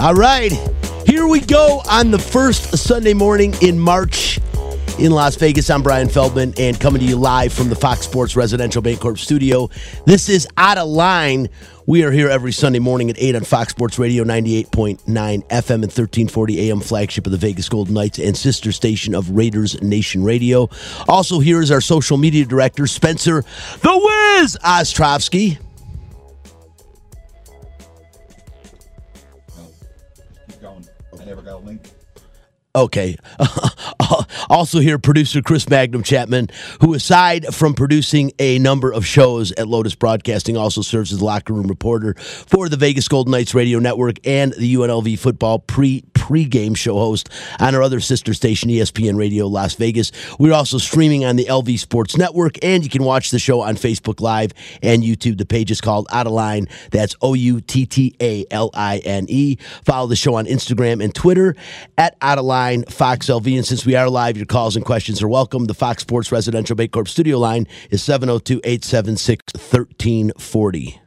All right, here we go on the first Sunday morning in March in Las Vegas. I'm Brian Feldman and coming to you live from the Fox Sports Residential Bancorp studio. This is Out of Line. We are here every Sunday morning at 8 on Fox Sports Radio 98.9 FM and 1340 AM, flagship of the Vegas Golden Knights and sister station of Raiders Nation Radio. Also, here is our social media director, Spencer the Wiz Ostrovsky. Never got a link. Okay. also, here, producer Chris Magnum Chapman, who, aside from producing a number of shows at Lotus Broadcasting, also serves as locker room reporter for the Vegas Golden Knights Radio Network and the UNLV football pre pre-game show host on our other sister station, ESPN Radio Las Vegas. We're also streaming on the LV Sports Network, and you can watch the show on Facebook Live and YouTube. The page is called Out of Line. That's O U T T A L I N E. Follow the show on Instagram and Twitter at Out of Line Fox LV. And since we are live, your calls and questions are welcome. The Fox Sports Residential Bancorp studio line is 702 876 1340.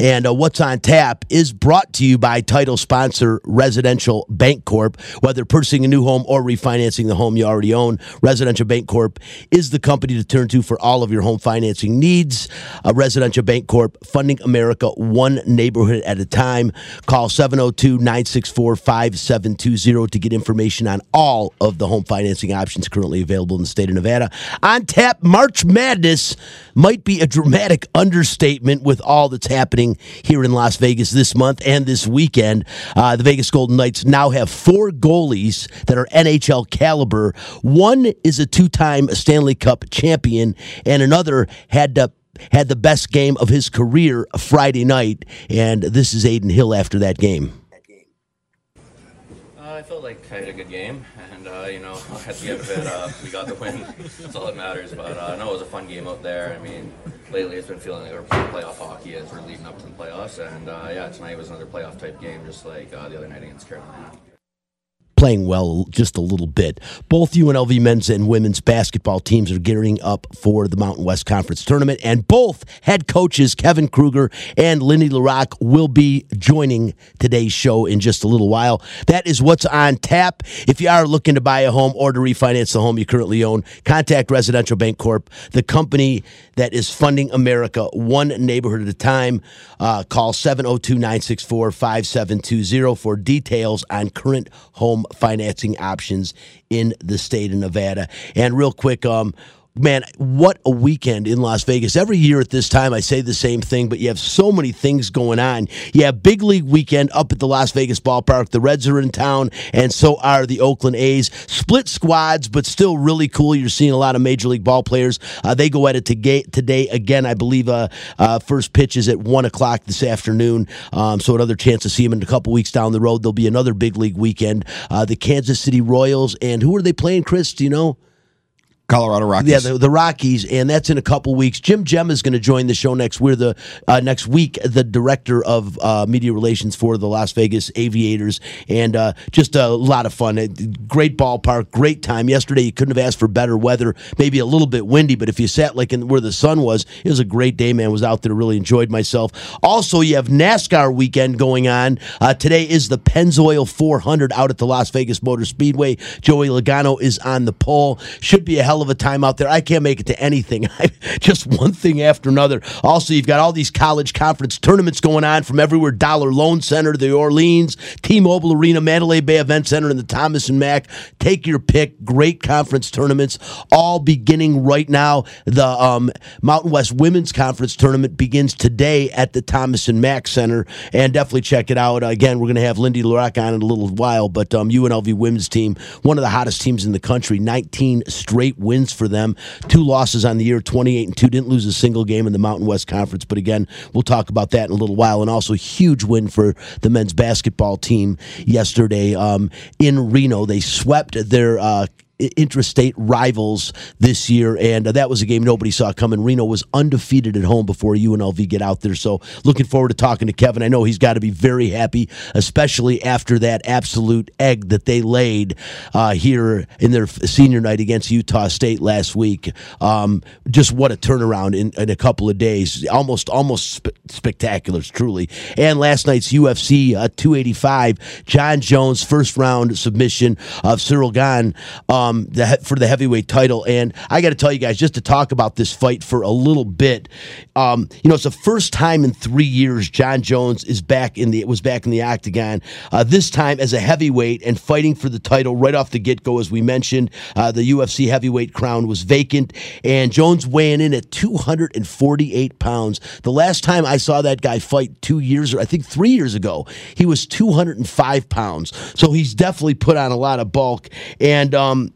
And uh, what's on tap is brought to you by title sponsor Residential Bancorp. Whether purchasing a new home or refinancing the home you already own, Residential Bancorp is the company to turn to for all of your home financing needs. Uh, Residential Bancorp, funding America one neighborhood at a time. Call 702 964 5720 to get information on all of the home financing options currently available in the state of Nevada. On tap, March Madness might be a dramatic understatement with all that's happening here in Las Vegas this month and this weekend. Uh, the Vegas Golden Knights now have four goalies that are NHL caliber. One is a two time Stanley Cup champion, and another had to had the best game of his career Friday night, and this is Adin Hill after that game. Uh, I felt like I had a good game, and uh, you know, at the end of it, uh, we got the win. That's all that matters. But uh, no, it was a fun game out there. I mean, lately it's been feeling like we're playoff hockey as we're leading up to the playoffs, and uh, yeah, tonight was another playoff type game, just like uh, the other night against Carolina playing well just a little bit. Both UNLV men's and women's basketball teams are gearing up for the Mountain West Conference tournament, and both head coaches Kevin Kruger and Lindy LaRocque will be joining today's show in just a little while. That is what's on tap. If you are looking to buy a home or to refinance the home you currently own, contact Residential Bancorp, the company that is funding America one neighborhood at a time. Uh, call 702 964 5720 for details on current home financing options in the state of Nevada. And real quick, um, man, what a weekend in Las Vegas. Every year at this time, I say the same thing, but you have so many things going on. You have big league weekend up at the Las Vegas ballpark. The Reds are in town, and so are the Oakland A's. Split squads, but still really cool. You're seeing a lot of major league ball players. Uh, they go at it to today again. I believe uh, uh, first pitch is at one o'clock this afternoon. Um, so another chance to see them in a couple weeks down the road. There'll be another big league weekend. Uh, the Kansas City Royals, and who are they playing? Chris, do you know? Colorado Rockies. Yeah, the, the, Rockies, and that's in a couple weeks. Jim Gem is going to join the show next. We're the uh, next week the director of uh, media relations for the Las Vegas Aviators, and uh, just a lot of fun. Great ballpark, great time. Yesterday, you couldn't have asked for better weather. Maybe a little bit windy, but if you sat like in where the sun was, it was a great day. Man, was out there, really enjoyed myself. Also, you have NASCAR weekend going on. Uh, today is the Pennzoil 400 out at the Las Vegas Motor Speedway. Joey Logano is on the pole. Should be a hell of a time out there. I can't make it to anything. Just one thing after another. Also, you've got all these college conference tournaments going on from everywhere Dollar Loan Center, the Orleans, T Mobile Arena, Mandalay Bay Event Center, and the Thomas and Mack. Take your pick. Great conference tournaments, all beginning right now. The um, Mountain West Women's Conference tournament begins today at the Thomas and Mack Center, and definitely check it out. Again, we're going to have Lindy LaRocque on in a little while, but um, UNLV women's team, one of the hottest teams in the country, 19 straight wins wins for them. Two losses on the year, 28 and 2. Didn't lose a single game in the Mountain West Conference. But again, we'll talk about that in a little while. And also, huge win for the men's basketball team yesterday um, in Reno. They swept their. Uh, intrastate rivals this year, and uh, that was a game nobody saw coming. Reno was undefeated at home before UNLV get out there, so looking forward to talking to Kevin. I know he's got to be very happy, especially after that absolute egg that they laid uh, here in their senior night against Utah State last week. Um, just what a turnaround in, in, a couple of days, almost almost sp- spectacular, truly. And last night's UFC uh, 285, Jon Jones first round submission of Ciryl Gane um, the, for the heavyweight title. And I got to tell you guys, just to talk about this fight for a little bit, um, you know, it's the first time in three years Jon Jones is back in the was back in the octagon. Uh, this time as a heavyweight and fighting for the title right off the get go, as we mentioned. Uh, the UFC heavyweight crown was vacant, and Jones weighing in at 248 pounds. The last time I saw that guy fight two years, or I think three years ago, he was 205 pounds. So he's definitely put on a lot of bulk, and um,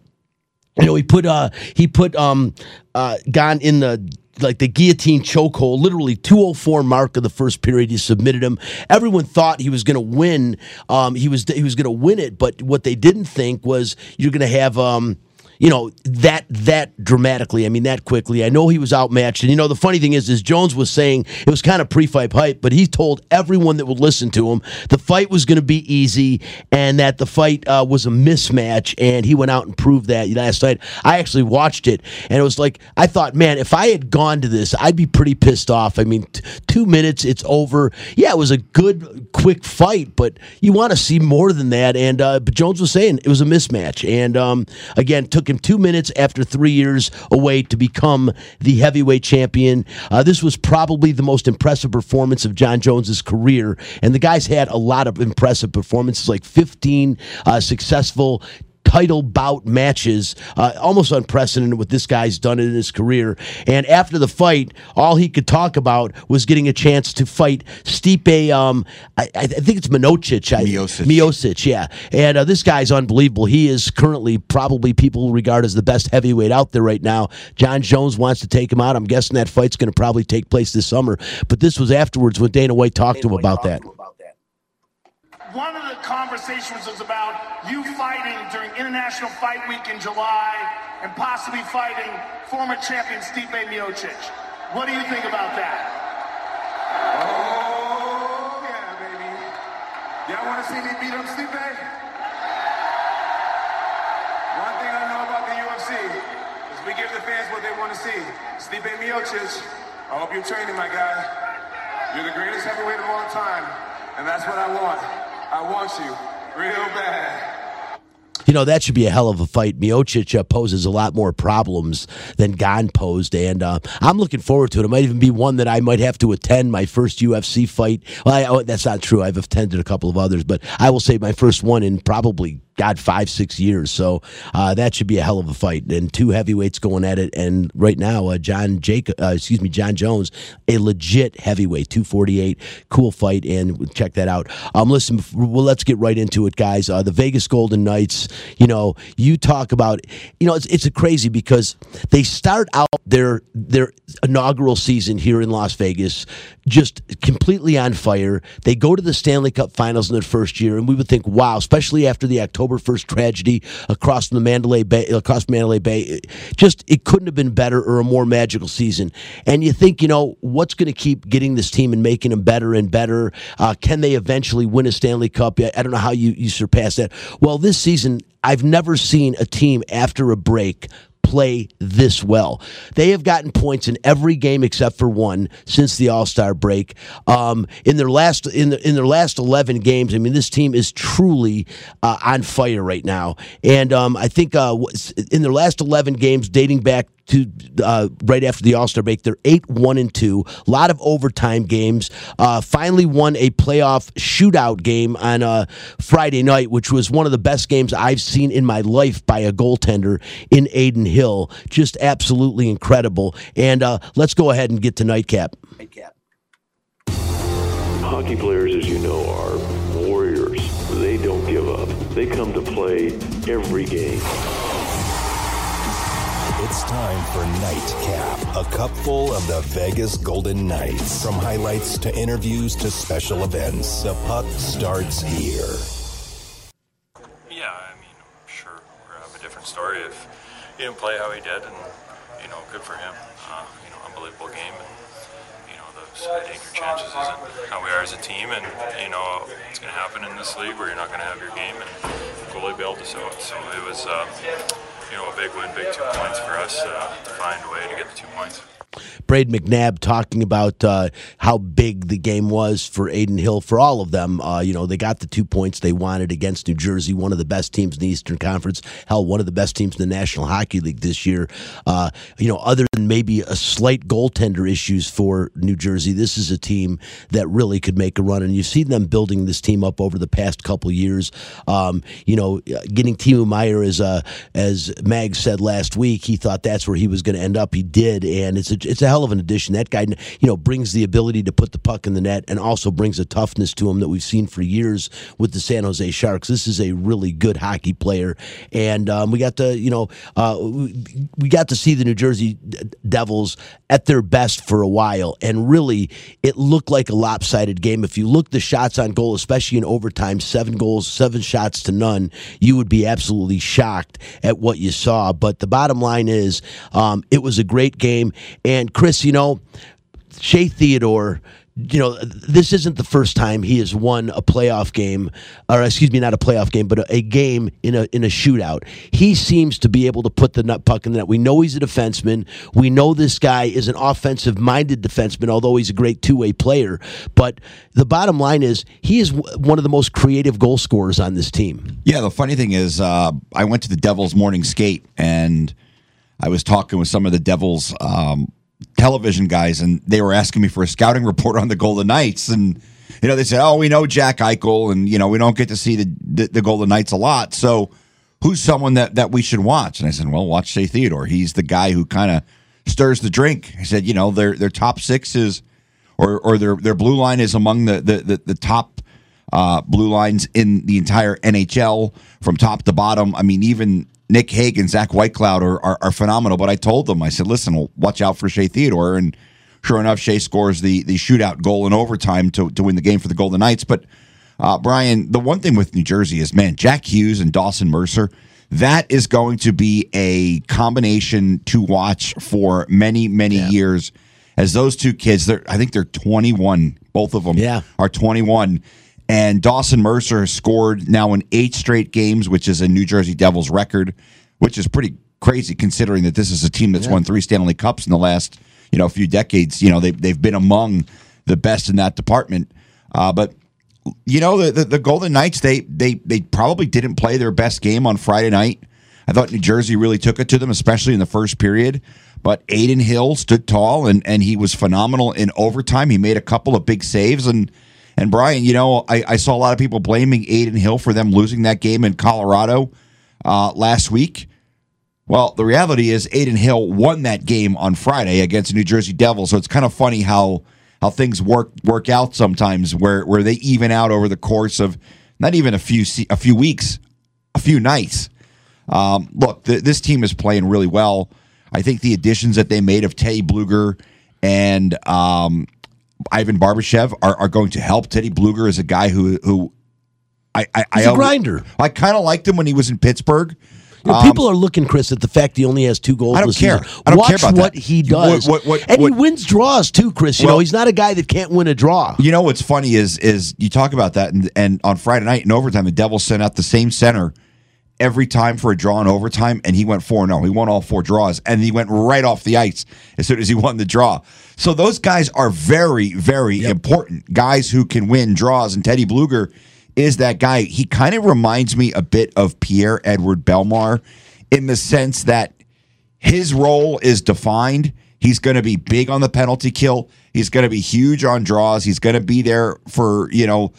you know he put uh he put um uh Gane in the like the guillotine chokehold, literally 204 mark of the first period. He submitted him. Everyone thought he was going to win. Um, he was he was going to win it, but what they didn't think was you're going to have um, you know that that dramatically. I mean that quickly. I know he was outmatched, and you know the funny thing is, is Jones was saying it was kind of pre-fight hype, but he told everyone that would listen to him the fight was going to be easy, and that the fight uh, was a mismatch, and he went out and proved that last night. I actually watched it, and it was like I thought, man, if I had gone to this, I'd be pretty pissed off. I mean, t- two minutes, it's over. Yeah, it was a good, quick fight, but you want to see more than that. And uh, but Jones was saying it was a mismatch, and um, again took two minutes after three years away to become the heavyweight champion. Uh, this was probably the most impressive performance of Jon Jones's career, and the guy's had a lot of impressive performances, like 15 uh, successful title bout matches, uh, almost unprecedented what this guy's done in his career. And after the fight, all he could talk about was getting a chance to fight Stipe. Um, I, I think it's Miocic. Miocic. Miocic, yeah. And uh, this guy's unbelievable. He is currently probably people regard as the best heavyweight out there right now. Jon Jones wants to take him out. I'm guessing that fight's going to probably take place this summer. But this was afterwards when Dana White talked Dana to him about that one of the conversations was about you fighting during International Fight Week in July and possibly fighting former champion Stipe Miocic. What do you think about that? Oh, yeah, baby. Y'all want to see me beat up Stipe? One thing I know about the UFC is we give the fans what they want to see. Stipe Miocic, I hope you're training, my guy. You're the greatest heavyweight of all time, and that's what I want. I want you real bad. You know, that should be a hell of a fight. Miocic uh, poses a lot more problems than Gane posed, and uh, I'm looking forward to it. It might even be one that I might have to attend my first UFC fight. Well, I, oh, that's not true. I've attended a couple of others, but I will say my first one in probably God, five, six years. So uh, that should be a hell of a fight. And two heavyweights going at it. And right now, uh, John Jacob, uh, excuse me, Jon Jones, a legit heavyweight, 248. Cool fight. And check that out. Um, listen, well, let's get right into it, guys. Uh, the Vegas Golden Knights, you know, you talk about, you know, it's, it's crazy because they start out their, their inaugural season here in Las Vegas just completely on fire. They go to the Stanley Cup finals in their first year. And we would think, wow, especially after the October October 1st tragedy across the Mandalay Bay, across Mandalay Bay. Just, it couldn't have been better or a more magical season. And you think, you know, what's going to keep getting this team and making them better and better? Uh, can they eventually win a Stanley Cup? I don't know how you, you surpass that. Well, this season, I've never seen a team after a break play this well. They have gotten points in every game except for one since the All Star break. Um, in their last in the, in their last eleven games, I mean, this team is truly uh, on fire right now. And um, I think uh, in their last eleven games, dating back to uh, right after the All Star break. They're eight one and two. A lot of overtime games. Uh, finally won a playoff shootout game on a uh, Friday night, which was one of the best games I've seen in my life by a goaltender in Adin Hill. Just absolutely incredible. And uh, let's go ahead and get to nightcap. Nightcap. Hockey players, as you know, are warriors. They don't give up. They come to play every game. It's time for Nightcap, a cupful of the Vegas Golden Knights. From highlights to interviews to special events, the puck starts here. Yeah, I mean, I'm sure, we'll have a different story if he didn't play how he did, and you know, good for him. Uh, you know, unbelievable game. And, you know, the I think your chances isn't how we are as a team, and you know, it's going to happen in this league where you're not going to have your game, and goalie be able to show it. So it was, uh, you know, a big win, big two points for us uh, to find a way to get the two points. Braid McNabb talking about uh, how big the game was for Adin Hill for all of them. Uh, you know, they got the two points they wanted against New Jersey, one of the best teams in the Eastern Conference. Hell, one of the best teams in the National Hockey League this year. Uh, you know, other than maybe a slight goaltender issues for New Jersey, this is a team that really could make a run. And you've seen them building this team up over the past couple years. Um, you know, getting Timo Meier as uh, as Mag said last week, he thought that's where he was going to end up. He did, and it's a it's a of an addition. That guy, you know, brings the ability to put the puck in the net and also brings a toughness to him that we've seen for years with the San Jose Sharks. This is a really good hockey player, and um, we got to, you know, uh, we got to see the New Jersey Devils at their best for a while, and really, it looked like a lopsided game. If you look the shots on goal, especially in overtime, seven goals, seven shots to none, you would be absolutely shocked at what you saw. But the bottom line is, um, it was a great game. And Chris, you know, Shea Theodore you know, this isn't the first time he has won a playoff game, or excuse me, not a playoff game, but a, a, game in a in a shootout. He seems to be able to put the nut puck in the net. We know he's a defenseman. We know this guy is an offensive minded defenseman, although he's a great two way player. But the bottom line is he is one of the most creative goal scorers on this team. Yeah, the funny thing is, uh, I went to the Devils morning skate and I was talking with some of the Devils. Um, television guys, and they were asking me for a scouting report on the Golden Knights, and you know they said, "Oh, we know Jack Eichel, and you know we don't get to see the the, the Golden Knights a lot, so." Who's someone that, that we should watch? And I said, well, watch Shea Theodore. He's the guy who kind of stirs the drink. I said, you know, their their top six is, or or their their blue line is among the the the, the top uh, blue lines in the entire NHL from top to bottom. I mean, even Nick Hague, and Zach Whitecloud are, are, are, phenomenal. But I told them, I said, listen, watch out for Shea Theodore. And sure enough, Shea scores the the shootout goal in overtime to, to win the game for the Golden Knights. But uh, Brian, the one thing with New Jersey is, man, Jack Hughes and Dawson Mercer, that is going to be a combination to watch for many, many yeah. years. As those two kids, they're I think they're 21. Both of them yeah. are 21 and Dawson Mercer has scored now in eight straight games, which is a New Jersey Devils record, which is pretty crazy considering that this is a team that's yeah. won three Stanley Cups in the last you know few decades. You know they've they've been among the best in that department. Uh, but you know the, the, the Golden Knights they they they probably didn't play their best game on Friday night. I thought New Jersey really took it to them, especially in the first period. But Adin Hill stood tall and and he was phenomenal in overtime. He made a couple of big saves and and Brian, you know, I, I saw a lot of people blaming Adin Hill for them losing that game in Colorado uh, last week. Well, the reality is Adin Hill won that game on Friday against the New Jersey Devils. So it's kind of funny how how things work work out sometimes, where where they even out over the course of not even a few a few weeks, a few nights. Um, look, th- this team is playing really well. I think the additions that they made of Teddy Blueger and um, Ivan Barbashev are, are going to help. Teddy Blueger is a guy who who I I, He's I a grinder. I kind of liked him when he was in Pittsburgh. You know, um, people are looking, Chris, at the fact he only has two goals. I don't care. Season. I don't Watch care about what that. he does, What- what- and what- he wins draws too, Chris. You Well- know, he's not a guy that can't win a draw. You know what's funny is is you talk about that, and, and on Friday night in overtime, the Devils sent out the same center every time for a draw in overtime, and he went four. No, he won all four draws, and he went right off the ice as soon as he won the draw. So those guys are very, very important guys who can win draws. And Teddy Blueger is that guy. He kind of reminds me a bit of Pierre-Edouard Bellemare in the sense that his role is defined. He's going to be big on the penalty kill. He's going to be huge on draws. He's going to be there for you know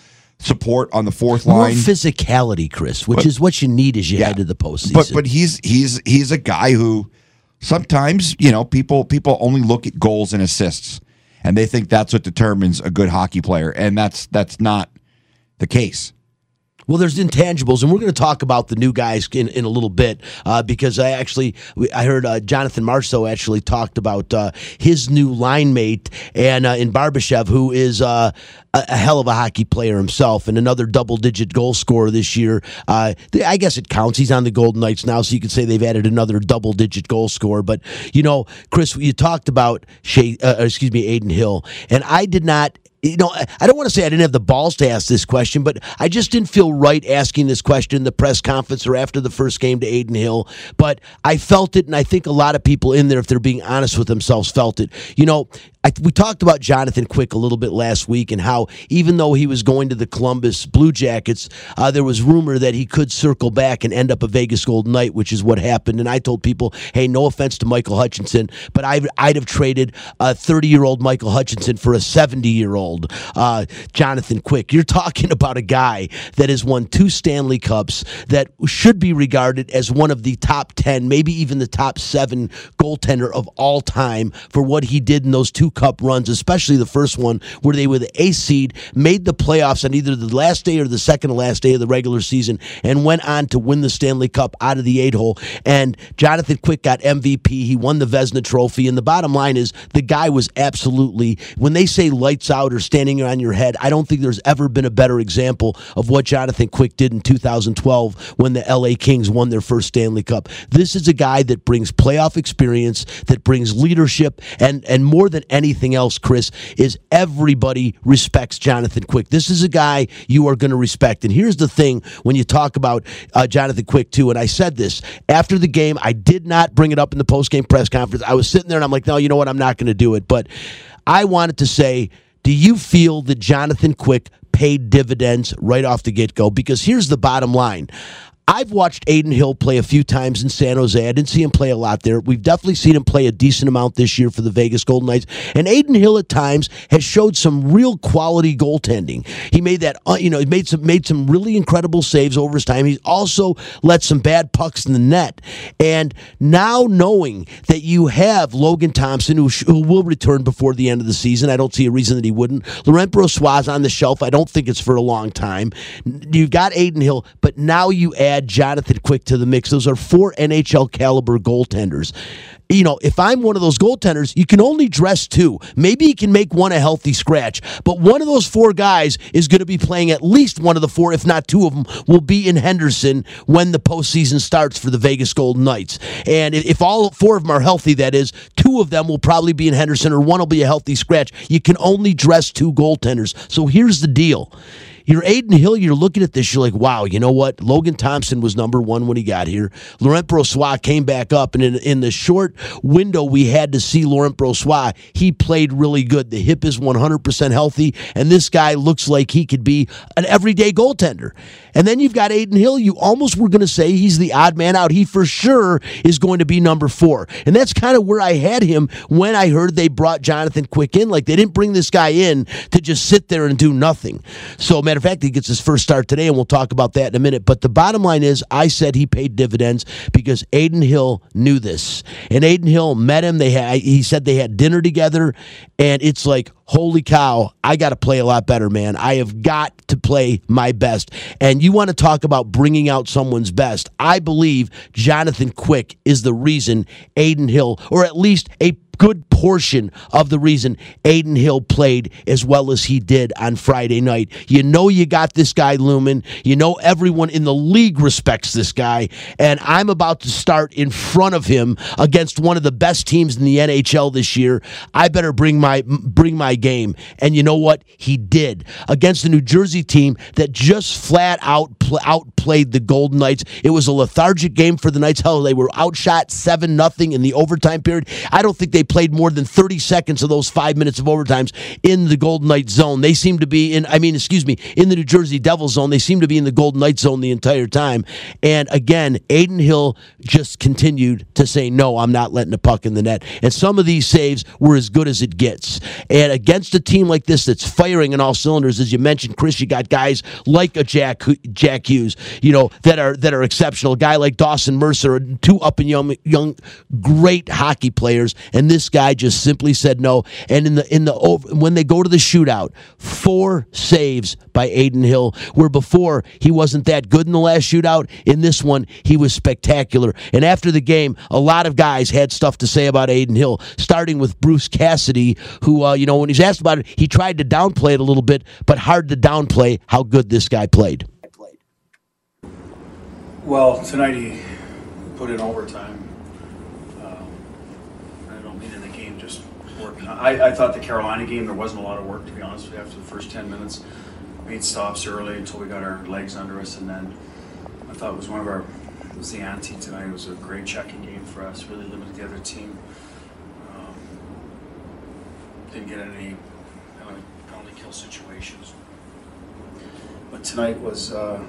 support on the fourth More line. physicality, Chris, which But- is what you need as you Yeah. head to the postseason. But but he's he's he's a guy who sometimes you know people people only look at goals and assists and they think that's what determines a good hockey player and that's that's not the case. Well, there's intangibles, and we're going to talk about the new guys in, in a little bit uh, because I actually I heard uh, Jonathan Marchessault actually talked about uh, his new line mate and uh, in Barbashev, who is uh, a, a, hell of a hockey player himself and another double digit goal scorer this year. Uh, I guess it counts. He's on the Golden Knights now, so you could say they've added another double digit goal scorer. But you know, Chris, you talked about excuse me, Adin Hill, and I did not you know, I don't want to say I didn't have the balls to ask this question, but I just didn't feel right asking this question in the press conference or after the first game to Adin Hill. But I felt it, and I think a lot of people in there, if they're being honest with themselves, felt it. You know, I, we talked about Jonathan Quick a little bit last week and how even though he was going to the Columbus Blue Jackets, uh, there was rumor that he could circle back and end up a Vegas Golden Knight, which is what happened. And I told people, hey, no offense to Michael Hutchinson, but I'd, I'd have traded a 30 year old Michael Hutchinson for a 70 year old uh, Jonathan Quick. You're talking about a guy that has won two Stanley Cups that should be regarded as one of the top 10, maybe even the top seven goaltender of all time for what he did in those two Cup runs, especially the first one where they were the A seed, made the playoffs on either the last day or the second to last day of the regular season, and went on to win the Stanley Cup out of the eight hole. And Jonathan Quick got MVP. He won the Vezina Trophy. And the bottom line is the guy was absolutely, when they say lights out or standing on your head, I don't think there's ever been a better example of what Jonathan Quick did in 2012 when the LA Kings won their first Stanley Cup. This is a guy that brings playoff experience, that brings leadership, and, and more than any anything else, Chris, is everybody respects Jonathan Quick. This is a guy you are going to respect. And here's the thing when you talk about uh, Jonathan Quick, too, and I said this after the game, I did not bring it up in the post game press conference. I was sitting there and I'm like, no, you know what? I'm not going to do it. But I wanted to say, do you feel that Jonathan Quick paid dividends right off the get go? Because here's the bottom line. I've watched Adin Hill play a few times in San Jose. I didn't see him play a lot there. We've definitely seen him play a decent amount this year for the Vegas Golden Knights. And Adin Hill at times has showed some real quality goaltending. He made that, uh, you know, he made some made some really incredible saves over his time. He's also let some bad pucks in the net. And now knowing that you have Logan Thompson, who, who will return before the end of the season, I don't see a reason that he wouldn't. Laurent Brossoit on the shelf. I don't think it's for a long time. You've got Adin Hill, but now you add add Jonathan Quick to the mix. Those are four NHL caliber goaltenders you know, if I'm one of those goaltenders, you can only dress two. Maybe you can make one a healthy scratch, but one of those four guys is going to be playing at least one of the four, if not two of them, will be in Henderson when the postseason starts for the Vegas Golden Knights. And if all four of them are healthy, that is, two of them will probably be in Henderson or one will be a healthy scratch. You can only dress two goaltenders. So here's the deal you're Adin Hill, you're looking at this, you're like, wow, you know what? Logan Thompson was number one when he got here. Laurent Brossoit came back up, and in, in the short window we had to see Laurent Brossoit, he played really good. The hip is 100% healthy, and this guy looks like he could be an everyday goaltender. And then you've got Adin Hill. You almost were going to say he's the odd man out. He for sure is going to be number four. And that's kind of where I had him when I heard they brought Jonathan Quick in. Like they didn't bring this guy in to just sit there and do nothing. So, matter of fact, he gets his first start today, and we'll talk about that in a minute. But the bottom line is, I said he paid dividends because Adin Hill knew this. And Adin Hill met him. They had, he said they had dinner together, and it's like, holy cow, I got to play a lot better, man. I have got to play my best. And you want to talk about bringing out someone's best. I believe Jonathan Quick is the reason Adin Hill, or at least a good portion of the reason Adin Hill played as well as he did on Friday night. You know you got this guy Lumen. You know everyone in the league respects this guy, and I'm about to start in front of him against one of the best teams in the NHL this year. I better bring my bring my game. And you know what? He did against the New Jersey team that just flat out pl- outplayed the Golden Knights. It was a lethargic game for the Knights. Hell, they were outshot 7 nothing in the overtime period. I don't think they played more than 30 seconds of those five minutes of overtimes in the Golden Knights zone. They seem to be in, I mean, excuse me, in the New Jersey Devils zone. They seem to be in the Golden Knights zone the entire time. And again, Adin Hill just continued to say, no, I'm not letting the puck in the net. And some of these saves were as good as it gets. And against a team like this that's firing in all cylinders, as you mentioned, Chris, you got guys like a Jack Jack Hughes. you know that are that are exceptional. A guy like Dawson Mercer, two up and young, young, great hockey players, and this guy just simply said no. And in the in the when they go to the shootout, four saves by Adin Hill, where before he wasn't that good in the last shootout. In this one, he was spectacular. And after the game, a lot of guys had stuff to say about Adin Hill, starting with Bruce Cassidy, who uh, you know when he's asked about it, he tried to downplay it a little bit, but hard to downplay how good this guy played. Well, tonight he put in overtime. Um, I don't mean in the game, just work. I, I thought the Carolina game, there wasn't a lot of work, to be honest with you, after the first 10 minutes. Made stops early until we got our legs under us, and then I thought it was one of our, it was the ante tonight. It was a great checking game for us, really limited the other team. Um, didn't get any penalty, penalty kill situations. But tonight was. Uh,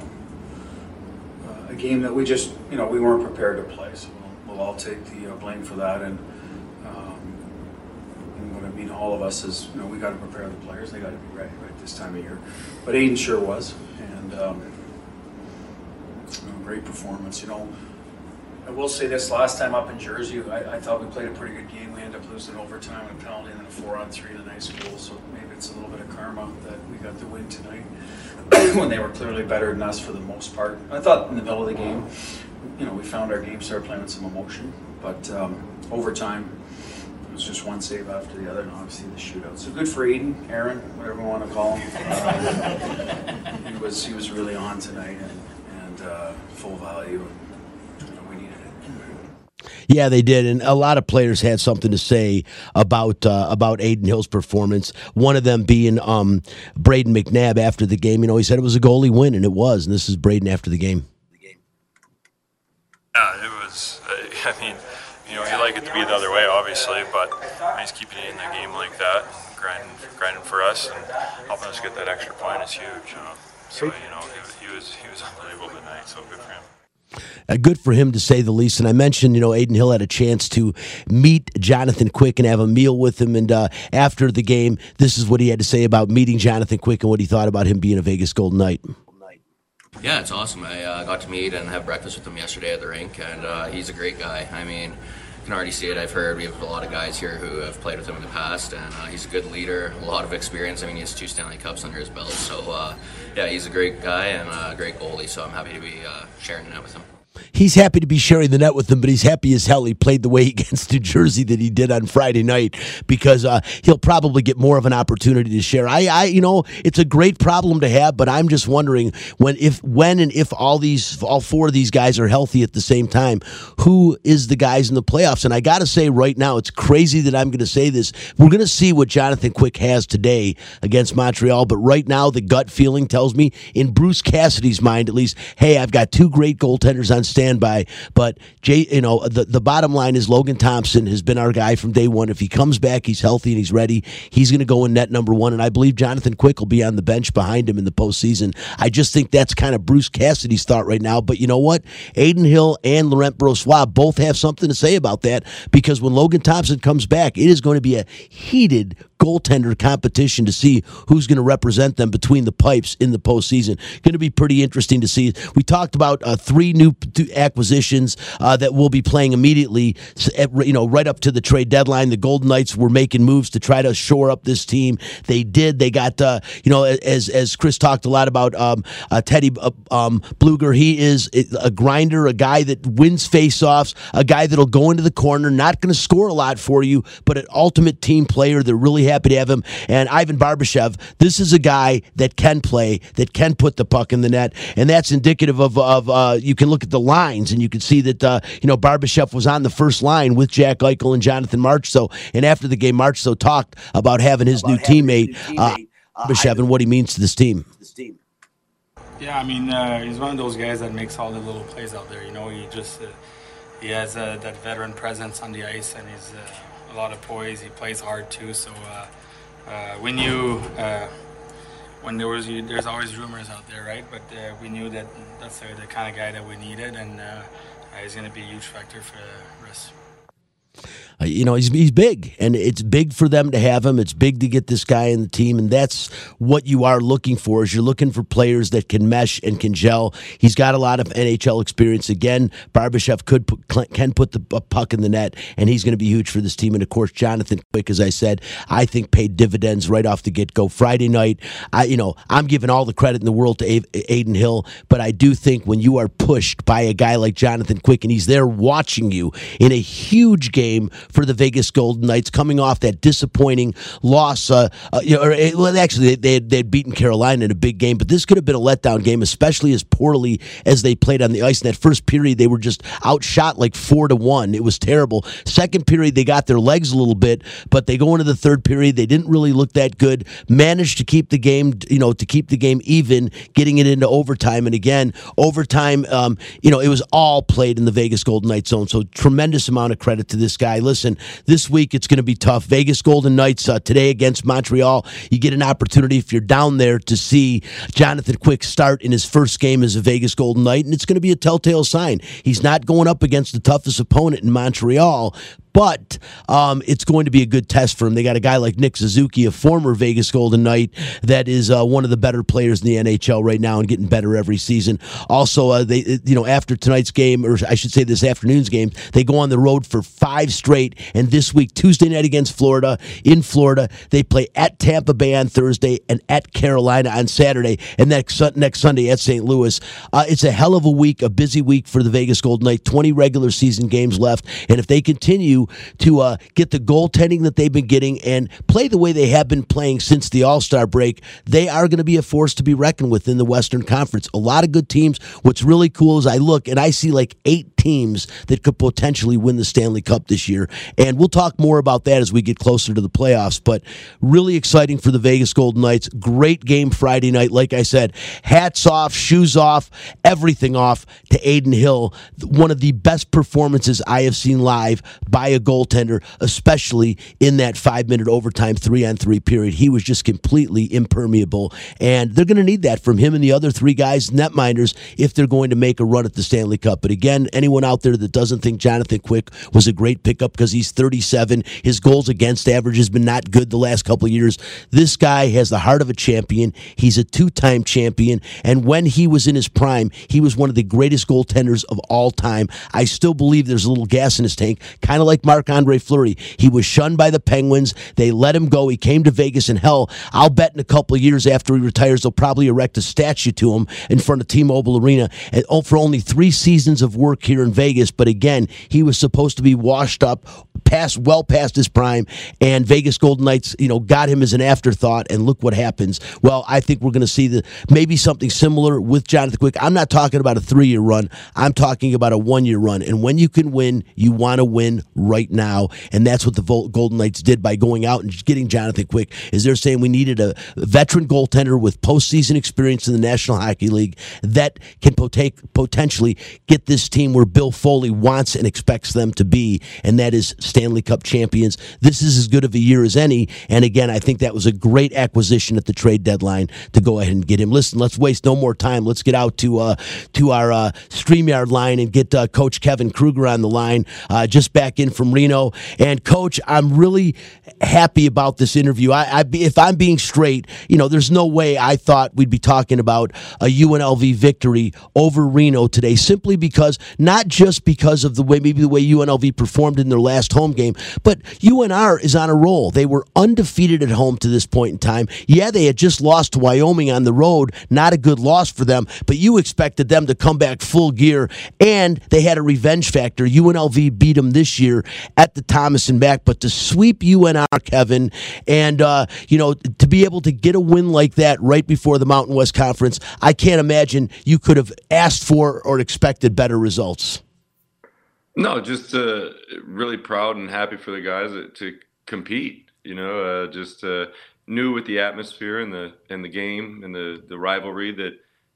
a game that we just, you know, we weren't prepared to play. So we'll, we'll all take the uh, blame for that. And, and what I mean, all of us is, you know, we got to prepare the players. They got to be ready right this time of year. But Adin sure was, and um, you know, great performance. You know, I will say this: last time up in Jersey, I, I thought we played a pretty good game. We ended up losing overtime and a penalty, and then a four-on-three, a nice goal. So maybe it's a little bit of karma that we got the win tonight. when they were clearly better than us for the most part. I thought in the middle of the game, you know, we found our game, started playing with some emotion, but um, over time, it was just one save after the other, and obviously the shootout. So good for Adin, Aaron, whatever you want to call him. Uh, he was he was really on tonight and, and uh, full value. Yeah, they did, and a lot of players had something to say about uh, about Adin Hill's performance. One of them being um, Brayden McNabb after the game. You know, he said it was a goalie win, and it was. And this is Brayden after the game. Yeah, it was. Uh, I mean, you know, you like it to be the other way, obviously, but he's keeping it in the game like that, grinding, grinding for us, and helping us get that extra point is huge. You know? So you know, he, he was he was unbelievable tonight. So good for him. Uh, good for him to say the least. And I mentioned, you know, Adin Hill had a chance to meet Jonathan Quick and have a meal with him. And uh, after the game, this is what he had to say about meeting Jonathan Quick and what he thought about him being a Vegas Golden Knight. Yeah, it's awesome. I uh, got to meet and have breakfast with him yesterday at the rink, and uh, he's a great guy. I mean, you can already see it. I've heard we have a lot of guys here who have played with him in the past, and uh, he's a good leader, a lot of experience. I mean, he has two Stanley Cups under his belt, so uh, yeah, he's a great guy and a great goalie. So I'm happy to be uh, sharing that with him he's happy to be sharing the net with them, but he's happy as hell he played the way against New Jersey that he did on Friday night because uh, he'll probably get more of an opportunity to share. I, I, you know, it's a great problem to have, but I'm just wondering when, if, when, and if all these, all four of these guys are healthy at the same time, who is the guys in the playoffs? And I got to say right now, it's crazy that I'm going to say this. We're going to see what Jonathan Quick has today against Montreal, but right now the gut feeling tells me, in Bruce Cassidy's mind at least, hey, I've got two great goaltenders on standby. But Jay, you know, the the bottom line is Logan Thompson has been our guy from day one. If he comes back, he's healthy and he's ready. He's going to go in net number one, and I believe Jonathan Quick will be on the bench behind him in the postseason. I just think that's kind of Bruce Cassidy's thought right now. But you know what? Adin Hill and Laurent Brossoit both have something to say about that because when Logan Thompson comes back, it is going to be a heated goaltender competition to see who's going to represent them between the pipes in the postseason. Going to be pretty interesting to see. We talked about uh, three new acquisitions uh, that will be playing immediately. You know, right up to the trade deadline, the Golden Knights were making moves to try to shore up this team. They did. They got uh, you know as as Chris talked a lot about um, uh, Teddy uh, um, Blueger. He is a grinder, a guy that wins faceoffs, a guy that'll go into the corner, not going to score a lot for you, but an ultimate team player that really happy to have him. And Ivan Barbashev, this is a guy that can play, that can put the puck in the net, and that's indicative of of uh, you can look at the lines and you can see that uh, you know Barbashev was on the first line with Jack Eichel and Jonathan So And after the game, so talked about having his, about new, having teammate, his new teammate, uh, Barbashev, and what he means to this team. Yeah, I mean, uh, he's one of those guys that makes all the little plays out there. You know, he just uh, he has uh, that veteran presence on the ice, and he's uh, a lot of poise. He plays hard too. So uh, uh, we knew uh, when there was there's always rumors out there, right? But uh, we knew that that's the, the, kind of guy that we needed, and uh, he's going to be a huge factor for us. uh, Uh, you know, he's, he's big, and it's big for them to have him. It's big to get this guy in the team, and that's what you are looking for. Is you're looking for players that can mesh and can gel. He's got a lot of NHL experience. Again, Barbashev could put, can put the puck in the net, and he's going to be huge for this team. And of course, Jonathan Quick, as I said, I think paid dividends right off the get go. Friday night, I you know I'm giving all the credit in the world to Adin Hill, but I do think when you are pushed by a guy like Jonathan Quick, and he's there watching you in a huge game for the Vegas Golden Knights, coming off that disappointing loss. Uh, uh, you know, or, eh, well, actually, they had, they had beaten Carolina in a big game, but this could have been a letdown game, especially as poorly as they played on the ice. In that first period, they were just outshot like four to one. It was terrible. Second period, they got their legs a little bit, but they go into the third period. They didn't really look that good. Managed to keep the game, you know, to keep the game even, getting it into overtime. And again, overtime, um, you know, it was all played in the Vegas Golden Knights zone. So tremendous amount of credit to this guy. Listen, this week it's going to be tough. Vegas Golden Knights uh, today against Montreal. You get an opportunity if you're down there to see Jonathan Quick start in his first game as a Vegas Golden Knight, and it's going to be a telltale sign. He's not going up against the toughest opponent in Montreal, but um, it's going to be a good test for him. They got a guy like Nick Suzuki, a former Vegas Golden Knight, that is uh, one of the better players in the NHL right now and getting better every season. Also, uh, they you know after tonight's game, or I should say this afternoon's game, they go on the road for five straight. And this week, Tuesday night against Florida in Florida, they play at Tampa Bay on Thursday and at Carolina on Saturday, and next next Sunday at St. Louis. Uh, it's a hell of a week, a busy week for the Vegas Golden Knight. Twenty regular season games left, and if they continue to uh, get the goaltending that they've been getting and play the way they have been playing since the All Star break, they are going to be a force to be reckoned with in the Western Conference. A lot of good teams. What's really cool is I look and I see like eight teams that could potentially win the Stanley Cup this year. And we'll talk more about that as we get closer to the playoffs. But really exciting for the Vegas Golden Knights. Great game Friday night. Like I said, hats off, shoes off, everything off to Adin Hill. One of the best performances I have seen live by a goaltender, especially in that five minute overtime three on three period. He was just completely impermeable. And they're going to need that from him and the other three guys, netminders, if they're going to make a run at the Stanley Cup. But again, anyone out there that doesn't think Jonathan Quick was a great pickup because he's 37, his goals against average has been not good the last couple of years. This guy has the heart of a champion. He's a two time champion. And when he was in his prime, he was one of the greatest goaltenders of all time. I still believe there's a little gas in his tank, kind of like Marc Andre Fleury. He was shunned by the Penguins. They let him go. He came to Vegas, and hell, I'll bet in a couple of years after he retires, they'll probably erect a statue to him in front of T-Mobile Arena. And oh, for only three seasons of work here in Vegas, but again, he was supposed to be washed up, past well past his prime, and Vegas Golden Knights, you know, got him as an afterthought. And look what happens. Well, I think we're going to see the maybe something similar with Jonathan Quick. I'm not talking about a three year run. I'm talking about a one year run. And when you can win, you want to win right now. And that's what the Golden Knights did by going out and getting Jonathan Quick. Is they're saying we needed a veteran goaltender with postseason experience in the National Hockey League that can potentially get this team where Bill Foley wants and expects them to be, and that is Stanley Cup champions. This is as good of a year as any. And again, I think that was a great acquisition at the trade deadline to go ahead and get him. Listen, let's waste no more time. Let's get out to uh, to our uh, Streamyard line and get uh, Coach Kevin Kruger on the line. Uh, just back in from Reno. And coach, I'm really happy about this interview. I, I, if I'm being straight, you know, there's no way I thought we'd be talking about a UNLV victory over Reno today, simply because not just because of the way maybe the way UNLV performed in their last home game, but UNR is on a roll. They were undefeated at home to this point in time. Yeah, they had just lost to Wyoming on the road, not a good loss for them, but you expected them to come back full gear, and they had a revenge factor. UNLV beat them this year at the Thomas and Mack, but to sweep UNR, Kevin, and uh, you know to be able to get a win like that right before the Mountain West Conference, I can't imagine you could have asked for or expected better results. No, just uh, really proud and happy for the guys to compete. You know, uh, just uh, knew with the atmosphere and the and the game and the the rivalry that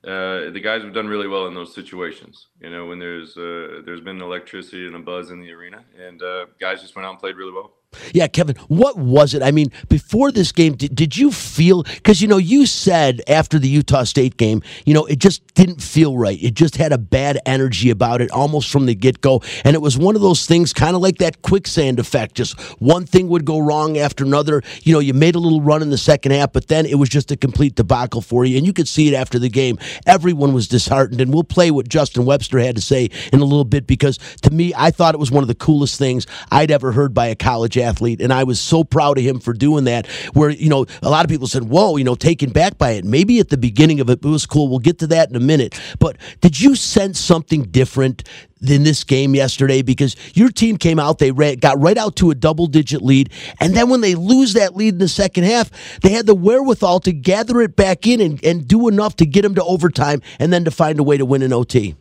uh, the guys have done really well in those situations. You know, when there's uh, there's been electricity and a buzz in the arena, and uh, guys just went out and played really well. Yeah, Kevin, what was it? I mean, before this game, did, did you feel, because, you know, you said after the Utah State game, you know, it just didn't feel right. It just had a bad energy about it almost from the get go. And it was one of those things, kind of like that quicksand effect. Just one thing would go wrong after another. You know, you made a little run in the second half, but then it was just a complete debacle for you. And you could see it after the game. Everyone was disheartened. And we'll play what Justin Webster had to say in a little bit because to me, I thought it was one of the coolest things I'd ever heard by a college athlete. And I was so proud of him for doing that. Where, you know, a lot of people said, whoa, you know, taken back by it. Maybe at the beginning of it, it was cool. We'll get to that in a minute. But did you sense something different in this game yesterday because your team came out, they got right out to a double digit lead. And then when they lose that lead in the second half, they had the wherewithal to gather it back in and, and do enough to get them to overtime and then to find a way to win an OT.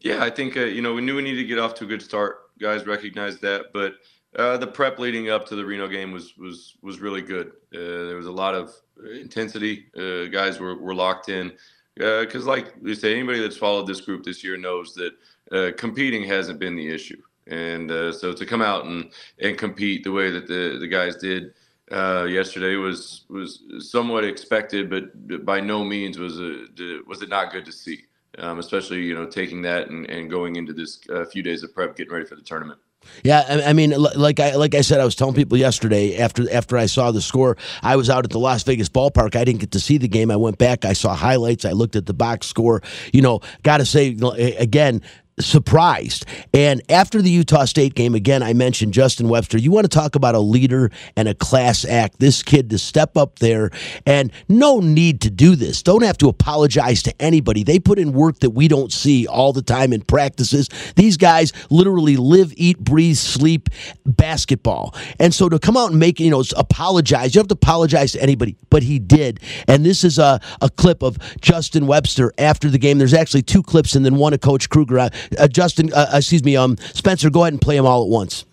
Yeah, I think, uh, you know, we knew we needed to get off to a good start. Guys recognized that. But uh, the prep leading up to the Reno game was was was really good. Uh, there was a lot of intensity. Uh, guys were, were locked in because, uh, like we say, anybody that's followed this group this year knows that uh, competing hasn't been the issue. And so to come out and, and compete the way that the, the guys did yesterday was was somewhat expected, but by no means was a, was it not good to see. Um, especially you know taking that and, and going into this few days of prep, getting ready for the tournament. Yeah, I, I mean, like I like I said, I was telling people yesterday after after I saw the score, I was out at the Las Vegas ballpark. I didn't get to see the game. I went back, I saw highlights, I looked at the box score. You know, got to say again, surprised. And after the Utah State game, again, I mentioned Justin Webster. You want to talk about a leader and a class act. This kid to step up there and no need to do this. Don't have to apologize to anybody. They put in work that we don't see all the time in practices. These guys literally live, eat, breathe, sleep basketball. And so to come out and make, you know, apologize, you don't have to apologize to anybody, but he did. And this is a, a clip of Justin Webster after the game. There's actually two clips and then one of Coach Kruger uh, uh, Justin, uh, excuse me, um, Spencer, go ahead and play them all at once.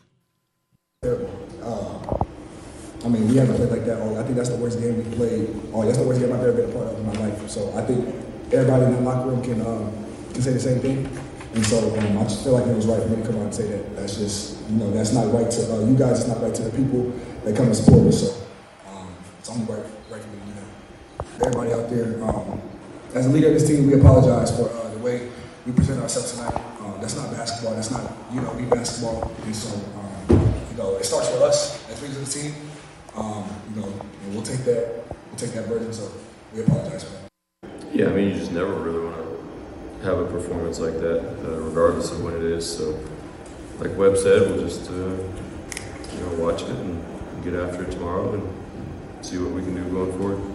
Uh, I mean, we haven't played like that all. I think that's the worst game we played. Oh, that's the worst game I've ever been a part of in my life. So I think everybody in the locker room can um, can say the same thing. And so um, I just feel like it was right for me to come out and say that. That's just, you know, that's not right to uh, you guys. It's not right to the people that come and support us. So um, it's only right, right for me to do that. Everybody out there, um, as a leader of this team, we apologize for uh, the way we present ourselves tonight. Um, that's not basketball. That's not, you know, we basketball. And so, um, you know, it starts with us as leaders team. Um, you know, we'll take that, we'll take that burden. So we apologize for that. Yeah, I mean, you just never really want to have a performance like that, uh, regardless of when it is. So, like Webb said, we'll just, uh, you know, watch it and get after it tomorrow and see what we can do going forward.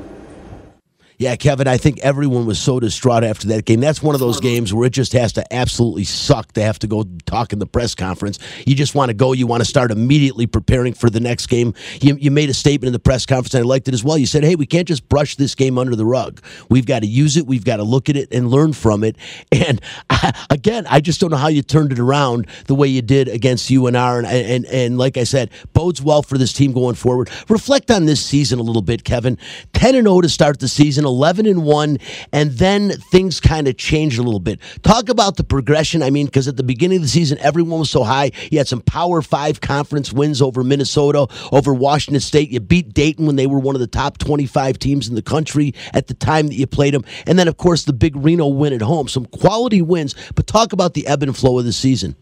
Yeah, Kevin, I think everyone was so distraught after that game. That's one of those games where it just has to absolutely suck to have to go talk in the press conference. You just want to go. You want to start immediately preparing for the next game. You, you made a statement in the press conference, and I liked it as well. You said, hey, we can't just brush this game under the rug. We've got to use it. We've got to look at it and learn from it. And again, I just don't know how you turned it around the way you did against UNR. And, and, and like I said, bodes well for this team going forward. Reflect on this season a little bit, Kevin. 10 and 0 to start the season 11 and 1, and then things kind of changed a little bit. Talk about the progression. I mean, because at the beginning of the season, everyone was so high. You had some Power Five conference wins over Minnesota, over Washington State. You beat Dayton when they were one of the top 25 teams in the country at the time that you played them. And then, of course, the big Reno win at home. Some quality wins, but talk about the ebb and flow of the season.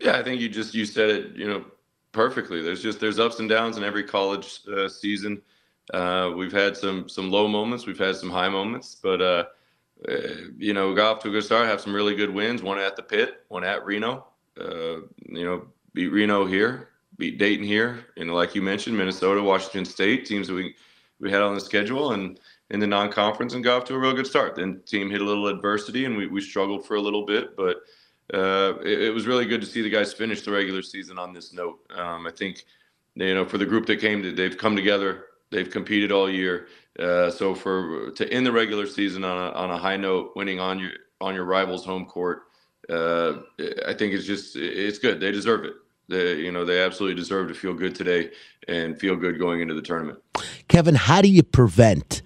Yeah, I think you just you said it, you know, perfectly. There's just there's ups and downs in every college uh, season. Uh, we've had some some low moments, we've had some high moments, but uh, uh, you know, got off to a good start. Have some really good wins. One at the pit, one at Reno. Uh, you know, beat Reno here, beat Dayton here, and like you mentioned, Minnesota, Washington State teams that we we had on the schedule and in the non-conference and got off to a real good start. Then team hit a little adversity and we, we struggled for a little bit, but uh, it, it, was really good to see the guys finish the regular season on this note. Um, I think you know for the group that came, they've come together They've competed all year. Uh, so for to end the regular season on a, on a high note, winning on your on your rival's home court, uh, I think it's just it's good. They deserve it. They, you know, they absolutely deserve to feel good today and feel good going into the tournament. Kevin, how do you prevent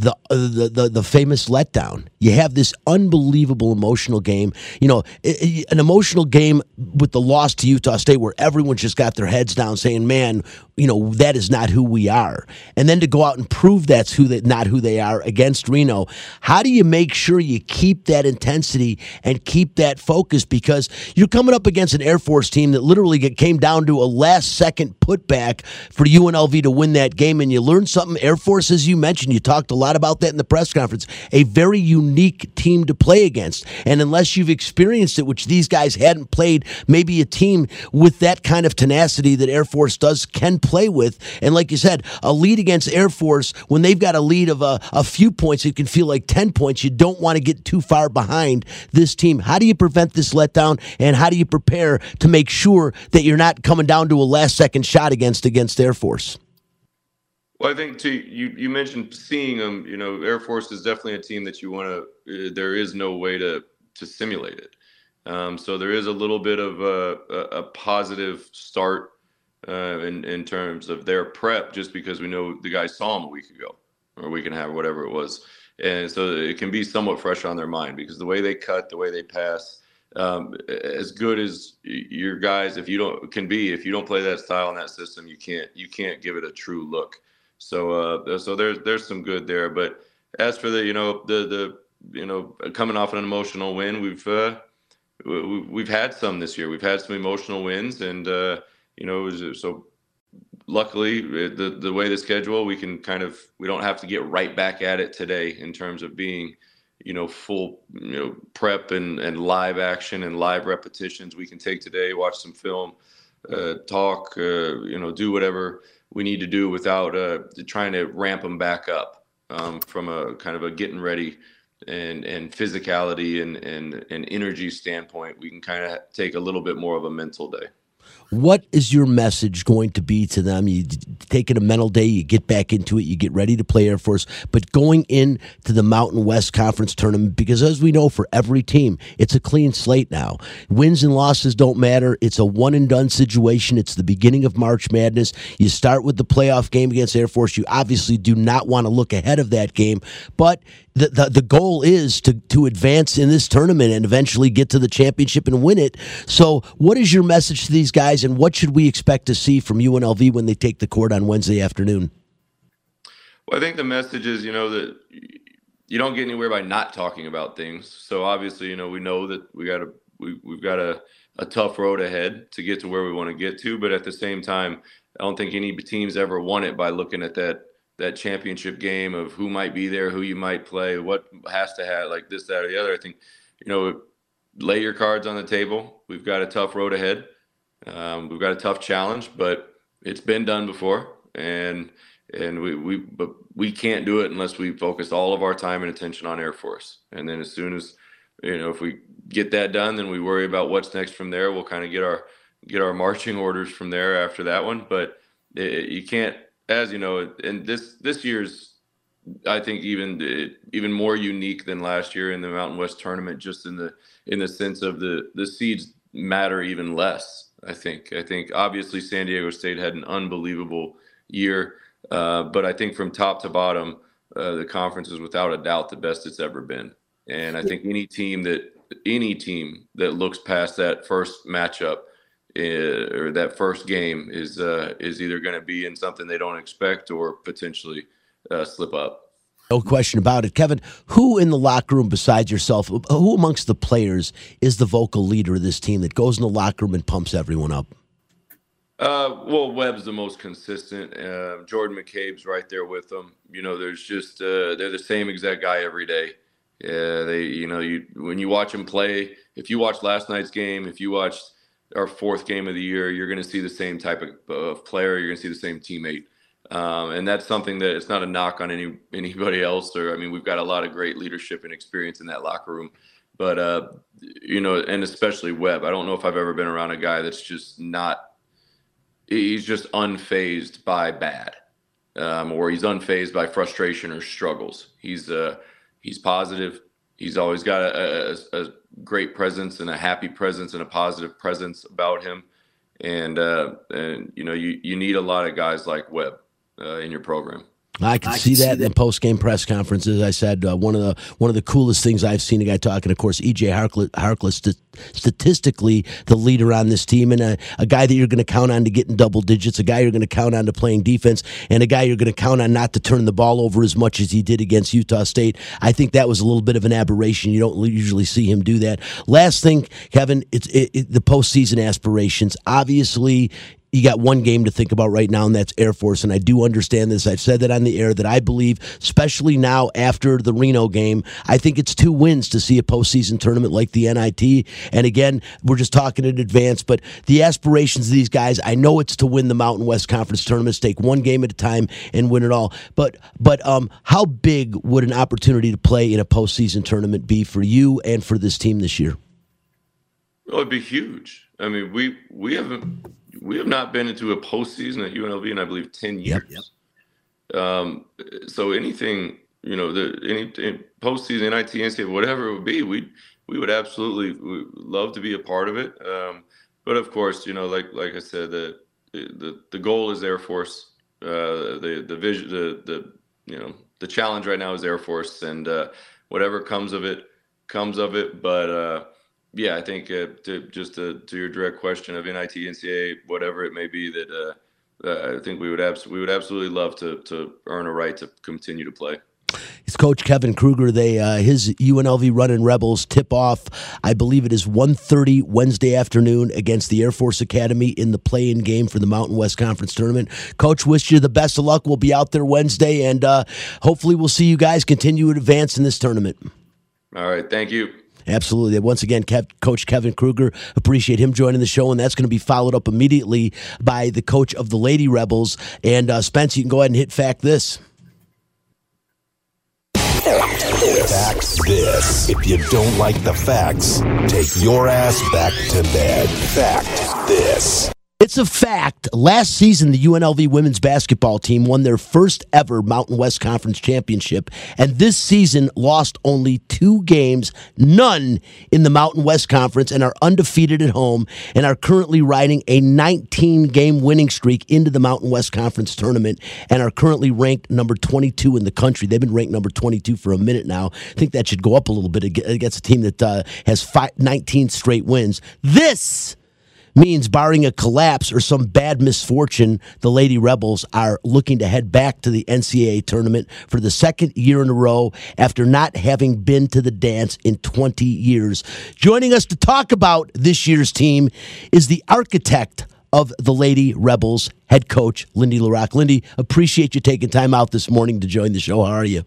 the, the the the famous letdown. You have this unbelievable emotional game. You know, an emotional game with the loss to Utah State, where everyone just got their heads down, saying, "Man, you know that is not who we are." And then to go out and prove that's who they not who they are against Reno. How do you make sure you keep that intensity and keep that focus? Because you're coming up against an Air Force team that literally came down to a last second putback for UNLV to win that game, and you learned something. Air Force, as you mentioned, you talked a lot about that in the press conference. A very unique team to play against, and unless you've experienced it, which these guys hadn't played, maybe a team with that kind of tenacity that Air Force does can play with. And like you said, a lead against Air Force when they've got a lead of a, a few points, it can feel like ten points. You don't want to get too far behind this team. How do you prevent this letdown, and how do you prepare to make sure that you're not coming down to a last second shot against against Air Force? Well, I think. You you mentioned seeing them. You know, Air Force is definitely a team that you want to. Uh, there is no way to to simulate it. Um, so there is a little bit of a, a, a positive start uh, in in terms of their prep, just because we know the guys saw them a week ago or a week and a half, whatever it was, and so it can be somewhat fresh on their mind because the way they cut, the way they pass, um, as good as your guys, if you don't can be, if you don't play that style in that system, you can't you can't give it a true look. So uh, so there's there's some good there. But as for the you know the the you know coming off an emotional win, we've uh, we've had some this year. We've had some emotional wins, and uh, you know so luckily the the way the schedule we can kind of we don't have to get right back at it today in terms of being you know full you know prep and and live action and live repetitions we can take today watch some film uh, talk uh, you know do whatever we need to do without uh, trying to ramp them back up um, from a kind of a getting ready and and physicality and and, and energy standpoint we can kind of take a little bit more of a mental day what is your message going to be to them? You take it a mental day, you get back into it, you get ready to play Air Force, but going into the Mountain West Conference tournament, because as we know, for every team, it's a clean slate now. Wins and losses don't matter. It's a one and done situation. It's the beginning of March Madness. You start with the playoff game against Air Force. You obviously do not want to look ahead of that game, but the, the, the goal is to, to advance in this tournament and eventually get to the championship and win it. So, what is your message to these guys, and what should we expect to see from UNLV when they take the court on Wednesday afternoon? Well, I think the message is, you know, that you don't get anywhere by not talking about things. So obviously, you know, we know that we got a we, we've got a, a tough road ahead to get to where we want to get to. But at the same time, I don't think any teams ever won it by looking at that that championship game of who might be there, who you might play, what has to have like this, that, or the other. I think, you know, lay your cards on the table. We've got a tough road ahead. Um, we've got a tough challenge, but it's been done before, and and we we but we can't do it unless we focus all of our time and attention on Air Force. And then as soon as you know, if we get that done, then we worry about what's next from there. We'll kind of get our get our marching orders from there after that one. But it, you can't as you know, and this this year's I think even even more unique than last year in the Mountain West tournament, just in the in the sense of the the seeds matter even less. I think I think obviously San Diego State had an unbelievable year, uh, but I think from top to bottom, uh, the conference is without a doubt the best it's ever been. And I think any team that any team that looks past that first matchup uh, or that first game is uh, is either going to be in something they don't expect or potentially uh, slip up. No question about it, Kevin. Who in the locker room besides yourself, who amongst the players is the vocal leader of this team that goes in the locker room and pumps everyone up? Uh, well, Webb's the most consistent. Uh, Jordan McCabe's right there with them. You know, there's just uh, they're the same exact guy every day. Yeah, they, you know, you when you watch them play. If you watch last night's game, if you watched our fourth game of the year, you're going to see the same type of, of player. You're going to see the same teammate. Um, and that's something that it's not a knock on any anybody else. Or I mean, we've got a lot of great leadership and experience in that locker room. But uh, you know, and especially Webb. I don't know if I've ever been around a guy that's just not. He's just unfazed by bad, um, or he's unfazed by frustration or struggles. He's uh, he's positive. He's always got a, a, a great presence and a happy presence and a positive presence about him. And uh, and you know you you need a lot of guys like Webb uh, in your program. I can see that in the post game press conferences. I said uh, one of the one of the coolest things I've seen a guy talking. Of course, EJ Harkless, Harkless st- statistically the leader on this team, and a, a guy that you're going to count on to get in double digits, a guy you're going to count on to playing defense, and a guy you're going to count on not to turn the ball over as much as he did against Utah State. I think that was a little bit of an aberration. You don't usually see him do that. Last thing, Kevin, it's it, it, the postseason aspirations. Obviously, you got one game to think about right now, and that's Air Force. And I do understand this. I've said that on the air that I believe, especially now after the Reno game, I think it's two wins to see a postseason tournament like the NIT. And again, we're just talking in advance, but the aspirations of these guys, I know it's to win the Mountain West Conference tournaments, take one game at a time and win it all. But but um, how big would an opportunity to play in a postseason tournament be for you and for this team this year? Well, it'd be huge. I mean, we we haven't we have not been into a postseason at UNLV in I believe ten years. Yep, yep. Um, so anything you know, the any, any postseason, NIT, NCAA, whatever it would be, we we would absolutely we love to be a part of it. Um, but of course, you know, like like I said, the the the goal is Air Force. Uh, the the vision, the the you know, the challenge right now is Air Force, and uh, whatever comes of it comes of it. But uh, yeah, I think uh, to just to, to, your direct question of NIT, NCAA, whatever it may be, that uh, uh, I think we would abs- we would absolutely love to to earn a right to continue to play. It's Coach Kevin Kruger. They uh, his UNLV Running Rebels tip off. I believe it is 1.30 Wednesday afternoon against the Air Force Academy in the play-in game for the Mountain West Conference tournament. Coach, wish you the best of luck. We'll be out there Wednesday, and uh, hopefully, we'll see you guys continue to advance in this tournament. All right, thank you. Absolutely. Once again, Coach Kevin Kruger, appreciate him joining the show, and that's going to be followed up immediately by the coach of the Lady Rebels. And uh, Spence, you can go ahead and hit fact this. Fact this. If you don't like the facts, take your ass back to bed. Fact this. It's a fact. Last season, the UNLV women's basketball team won their first ever Mountain West Conference championship, and this season lost only two games, none in the Mountain West Conference, and are undefeated at home, and are currently riding a 19 game winning streak into the Mountain West Conference tournament, and are currently ranked number 22 in the country. They've been ranked number 22 for a minute now. I think that should go up a little bit against a team that uh, has five, 19 straight wins. This means, barring a collapse or some bad misfortune, the Lady Rebels are looking to head back to the NCAA tournament for the second year in a row after not having been to the dance in 20 years. Joining us to talk about this year's team is the architect of the Lady Rebels, head coach Lindy La Rocque. Lindy, appreciate you taking time out this morning to join the show. How are you?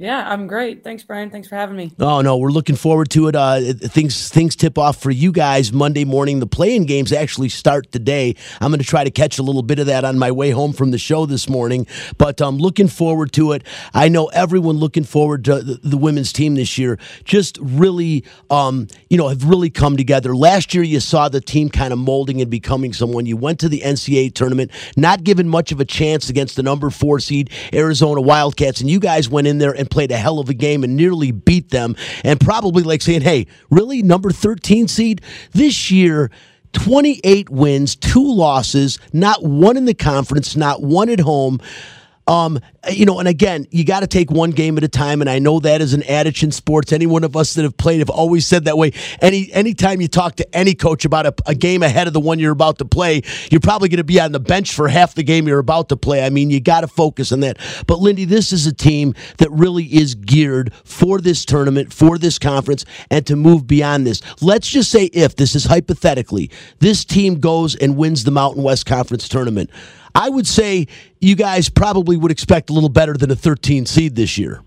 Yeah, I'm great. Thanks, Brian. Thanks for having me. Oh no, we're looking forward to it. Uh, things things tip off for you guys Monday morning. The play-in games actually start today. I'm going to try to catch a little bit of that on my way home from the show this morning. But I'm looking forward to it. I know everyone looking forward to the, the women's team this year. Just really, um, you know, have really come together. Last year, you saw the team kind of molding and becoming someone. You went to the NCAA tournament, not given much of a chance against the number four seed Arizona Wildcats, and you guys went in there and played a hell of a game and nearly beat them, and probably like saying, hey, really, number 13 seed? This year, 28 wins, two losses, not one in the conference, not one at home. Um, you know, and again, you got to take one game at a time. And I know that is an adage in sports. Any one of us that have played have always said that way. Any anytime you talk to any coach about a, a game ahead of the one you're about to play, you're probably going to be on the bench for half the game you're about to play. I mean, you got to focus on that. But Lindy, this is a team that really is geared for this tournament, for this conference, and to move beyond this. Let's just say if this is hypothetically, this team goes and wins the Mountain West Conference tournament. I would say you guys probably would expect a little better than a 13 seed this year.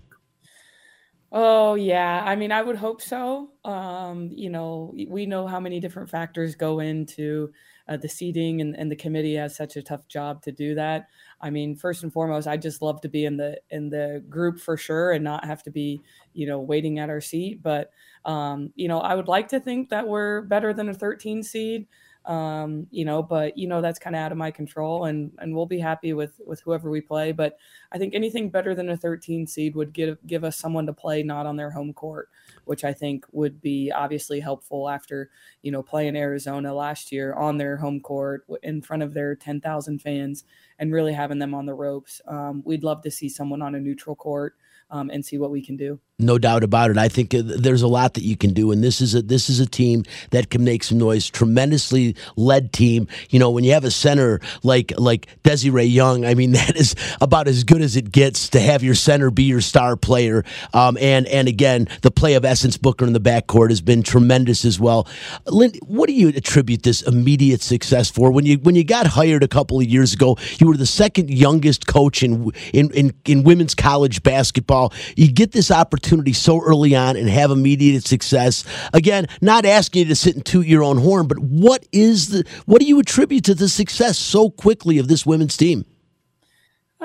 Oh yeah, I mean, I would hope so. Um, you know, we know how many different factors go into uh, the seeding, and, and the committee has such a tough job to do that. I mean, first and foremost, I just love to be in the in the group for sure, and not have to be, you know, waiting at our seat. But um, you know, I would like to think that we're better than a 13 seed um, you know, but you know that's kind of out of my control, and and we'll be happy with with whoever we play. But I think anything better than a 13 seed would give give us someone to play not on their home court, which I think would be obviously helpful after you know playing Arizona last year on their home court in front of their 10,000 fans and really having them on the ropes. Um, we'd love to see someone on a neutral court um, and see what we can do. No doubt about it. I think uh, there's a lot that you can do, and this is a this is a team that can make some noise. Tremendously led team. You know, when you have a center like like Desi-Rae Young, I mean that is about as good as it gets to have your center be your star player. Um, and and again, the play of Essence Booker in the backcourt has been tremendous as well. Lynn, what do you attribute this immediate success for? When you when you got hired a couple of years ago, you were the second youngest coach in in in, in women's college basketball. You get this opportunity opportunity so early on and have immediate success. Again, not asking you to sit and toot your own horn, but what is the what do you attribute to the success so quickly of this women's team?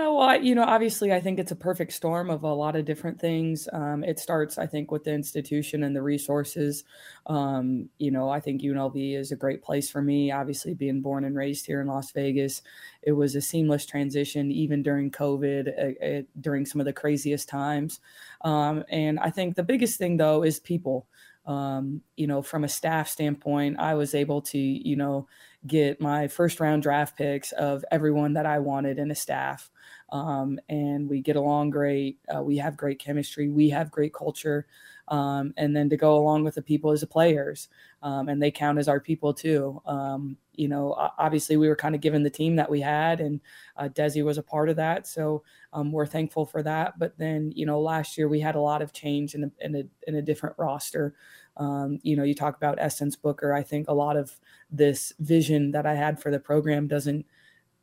Oh, well, you know, obviously, I think it's a perfect storm of a lot of different things. Um, it starts, I think, with the institution and the resources. Um, you know, I think UNLV is a great place for me. Obviously, being born and raised here in Las Vegas, it was a seamless transition, even during COVID, uh, uh, during some of the craziest times. Um, and I think the biggest thing, though, is people. Um, you know, from a staff standpoint, I was able to, you know, get my first round draft picks of everyone that I wanted in a staff. Um, and we get along great. Uh, we have great chemistry. We have great culture. Um, and then to go along with the people as the players, um, and they count as our people too. Um, you know, obviously we were kind of given the team that we had, and uh, Desi was a part of that. So um, we're thankful for that. But then, you know, last year we had a lot of change in a, in a, in a different roster. Um, you know, you talk about Essence Booker. I think a lot of this vision that I had for the program doesn't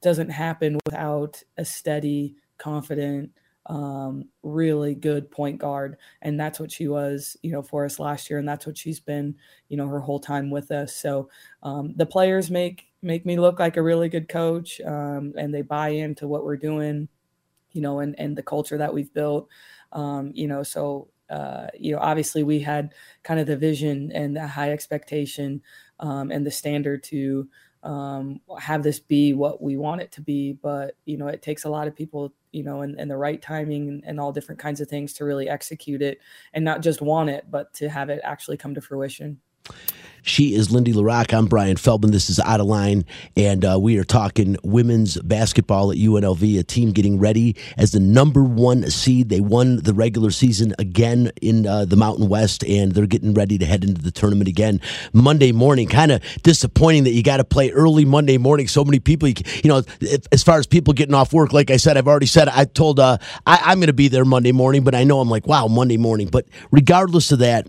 doesn't happen without a steady, confident, um, really good point guard, and that's what she was, you know, for us last year, and that's what she's been, you know, her whole time with us. So um, the players make make me look like a really good coach, um, and they buy into what we're doing, you know, and and the culture that we've built, um, you know. So uh, you know, obviously we had kind of the vision and the high expectation um, and the standard to um, have this be what we want it to be. But, you know, it takes a lot of people, you know, and, and the right timing and, and all different kinds of things to really execute it and not just want it, but to have it actually come to fruition. She is Lindy La Rocque. I'm Brian Feldman. This is Out of Line, and uh, we are talking women's basketball at UNLV, a team getting ready as the number one seed. They won the regular season again in uh, the Mountain West, and they're getting ready to head into the tournament again Monday morning. Kind of disappointing that you got to play early Monday morning. So many people, you, know, as far as people getting off work, like I said, I've already said, I told uh, I, am going to be there Monday morning, but I know I'm like, wow, Monday morning. But regardless of that,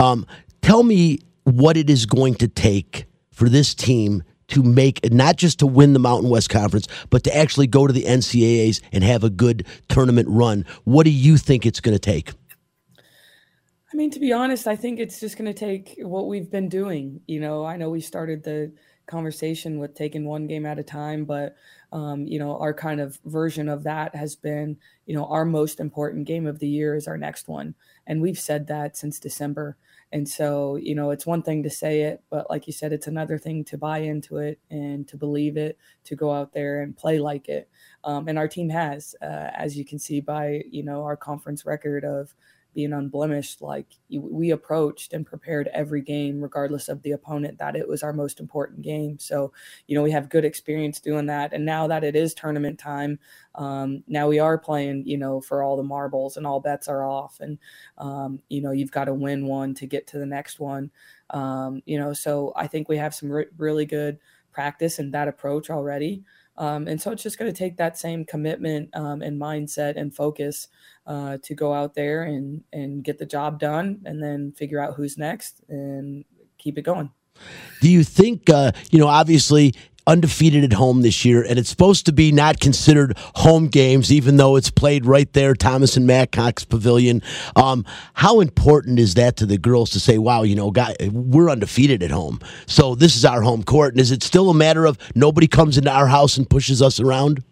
um, tell me what it is going to take for this team to make not just to win the Mountain West Conference, but to actually go to the NCAAs and have a good tournament run. What do you think it's going to take? I mean, to be honest, I think it's just going to take what we've been doing. You know, I know we started the conversation with taking one game at a time, but um, you know, our kind of version of that has been, you know, our most important game of the year is our next one, and we've said that since December. And so, you know, it's one thing to say it, but like you said, it's another thing to buy into it and to believe it, to go out there and play like it. Um, and our team has, uh, as you can see by, you know, our conference record of being unblemished. Like we approached and prepared every game, regardless of the opponent, that it was our most important game. So, you know, we have good experience doing that. And now that it is tournament time, um, now we are playing, you know, for all the marbles and all bets are off. And, um, you know, you've got to win one to get to the next one. Um, you know, so I think we have some re- really good practice and that approach already. Um, and so it's just going to take that same commitment um, and mindset and focus uh, to go out there and and get the job done, and then figure out who's next and keep it going. Do you think uh, you know? Obviously, undefeated at home this year, and it's supposed to be not considered home games, even though it's played right there, Thomas and Mack Pavilion. Um, how important is that to the girls to say, "Wow, you know, guy, we're undefeated at home, so this is our home court"? And is it still a matter of nobody comes into our house and pushes us around?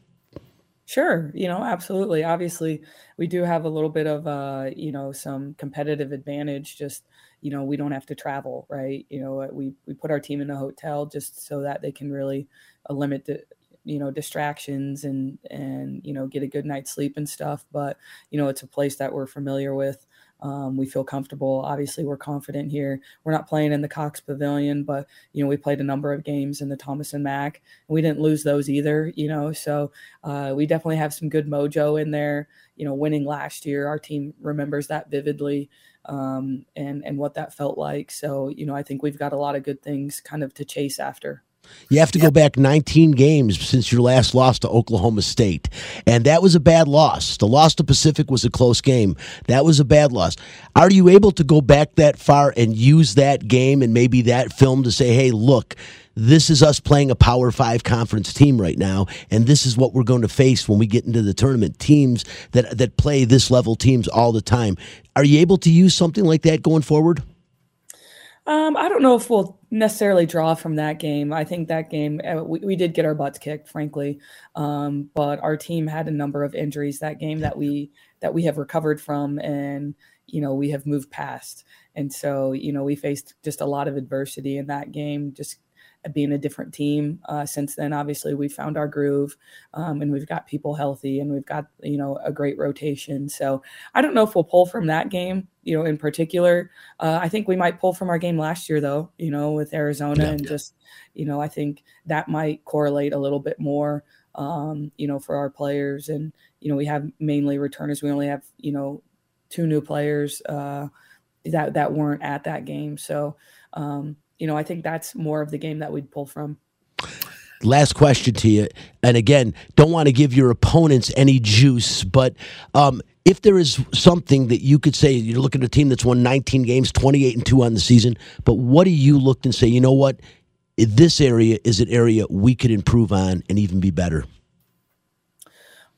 Sure, you know, absolutely. Obviously, we do have a little bit of, uh, you know, some competitive advantage. Just, you know, we don't have to travel, right? You know, we we put our team in a hotel just so that they can really uh, limit the, you know, distractions and and you know get a good night's sleep and stuff. But you know, it's a place that we're familiar with. Um, we feel comfortable. Obviously, we're confident here. We're not playing in the Cox Pavilion, but you know we played a number of games in the Thomas and Mack, and we didn't lose those either. You know, so uh, we definitely have some good mojo in there. You know, winning last year, our team remembers that vividly, um, and and what that felt like. So you know, I think we've got a lot of good things kind of to chase after. You have to go back 19 games since your last loss to Oklahoma State. And that was a bad loss. The loss to Pacific was a close game. That was a bad loss. Are you able to go back that far and use that game and maybe that film to say, hey, look, this is us playing a Power Five conference team right now, and this is what we're going to face when we get into the tournament. Teams that that play this level teams all the time. Are you able to use something like that going forward? Um, I don't know if we'll necessarily draw from that game. I think that game uh, we, we did get our butts kicked, frankly, um, but our team had a number of injuries that game that we that we have recovered from, and you know we have moved past. And so you know we faced just a lot of adversity in that game, just being a different team. Uh, since then, obviously, we found our groove, um, and we've got people healthy, and we've got you know a great rotation. So I don't know if we'll pull from that game, you know, in particular. Uh, I think we might pull from our game last year, though, you know, with Arizona, yeah, and just you know, I think that might correlate a little bit more, um, you know, for our players. And you know, we have mainly returners. We only have you know two new players uh, that that weren't at that game, so. Um, you know, I think that's more of the game that we'd pull from. Last question to you, and again, don't want to give your opponents any juice, but um, if there is something that you could say, you're looking at a team that's won 19 games, 28 and two on the season, but what do you look and say? You know what? This area is an area we could improve on and even be better.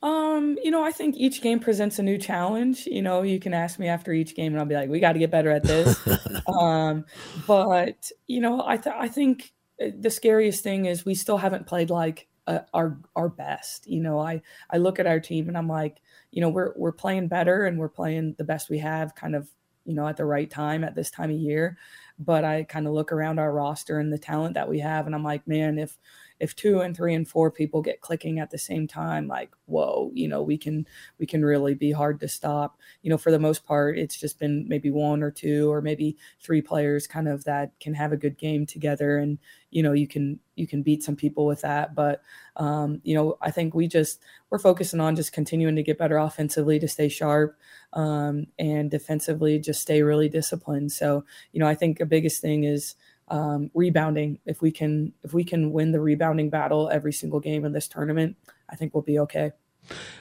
Um, you know, I think each game presents a new challenge. You know, you can ask me after each game, and I'll be like, "We got to get better at this." um, but you know, I th- I think uh, the scariest thing is we still haven't played like uh, our our best. You know, I I look at our team and I'm like, you know, we're we're playing better and we're playing the best we have, kind of, you know, at the right time at this time of year. But I kind of look around our roster and the talent that we have, and I'm like, man, if if two and three and four people get clicking at the same time like whoa you know we can we can really be hard to stop. You know for the most part it's just been maybe one or two or maybe three players kind of that can have a good game together and you know you can you can beat some people with that. But um, you know i think we just we're focusing on just continuing to get better offensively to stay sharp um, and defensively just stay really disciplined. So you know i think the biggest thing is um, rebounding. If we can if we can win the rebounding battle every single game in this tournament, I think we'll be okay.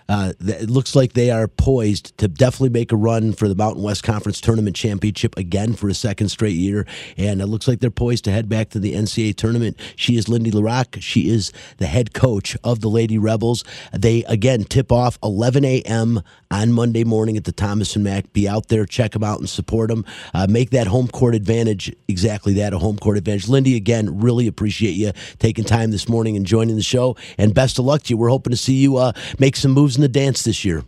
Uh, it looks like they are poised to definitely make a run for the Mountain West Conference Tournament Championship again for a second straight year. And it looks like they're poised to head back to the NCAA tournament. She is Lindy La Rocque. She is the head coach of the Lady Rebels. They, again, tip off 11 a.m. on Monday morning at the Thomas and Mack. Be out there, check them out, and support them. Uh, make that home court advantage exactly that a home court advantage. Lindy, again, really appreciate you taking time this morning and joining the show. And best of luck to you. We're hoping to see you uh, make some moves in the dance this year.